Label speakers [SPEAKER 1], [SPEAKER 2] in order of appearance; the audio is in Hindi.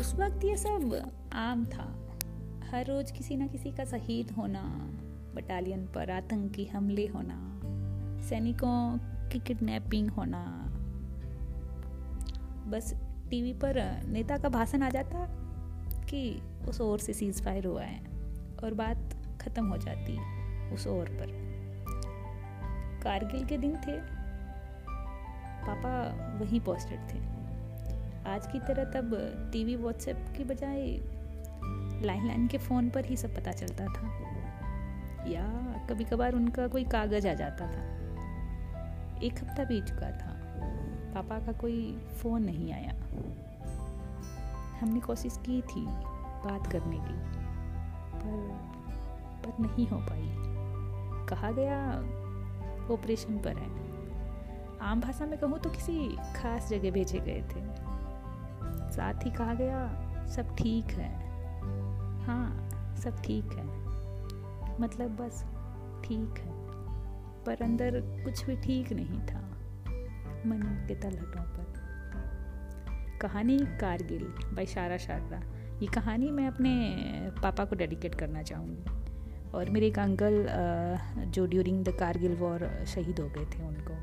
[SPEAKER 1] उस वक्त ये सब आम था। हर रोज किसी ना किसी का शहीद होना बटालियन पर आतंकी हमले होना, सैनिकों की किडनैपिंग होना। बस टीवी पर नेता का भाषण आ जाता कि उस ओर से सीज फायर हुआ है और बात ख़त्म हो जाती उस ओर पर। कारगिल के दिन थे, पापा वहीं पोस्टेड थे। आज की तरह तब टीवी व्हाट्सएप के बजाय लाइन लाइन के फ़ोन पर ही सब पता चलता था। या कभी कभार उनका कोई कागज़ आ जाता था। एक हफ़्ता बीत चुका था। पापा का कोई फ़ोन नहीं आया। हमने कोशिश की थी बात करने की, पर पर नहीं हो पाई। कहा गया, ऑपरेशन पर है। आम भाषा में कहूँ तो किसी खास जगह भेजे गए थे। साथ ही कहा गया, सब ठीक है। हाँ सब ठीक है। मतलब बस ठीक है। पर अंदर कुछ भी ठीक नहीं था, मन के तलहटों पर। कहानी कारगिल बाई शारा शारदा। ये कहानी मैं अपने पापा को डेडिकेट करना चाहूँगी। और मेरे एक अंकल जो ड्यूरिंग द कारगिल वॉर शहीद हो गए थे उनको।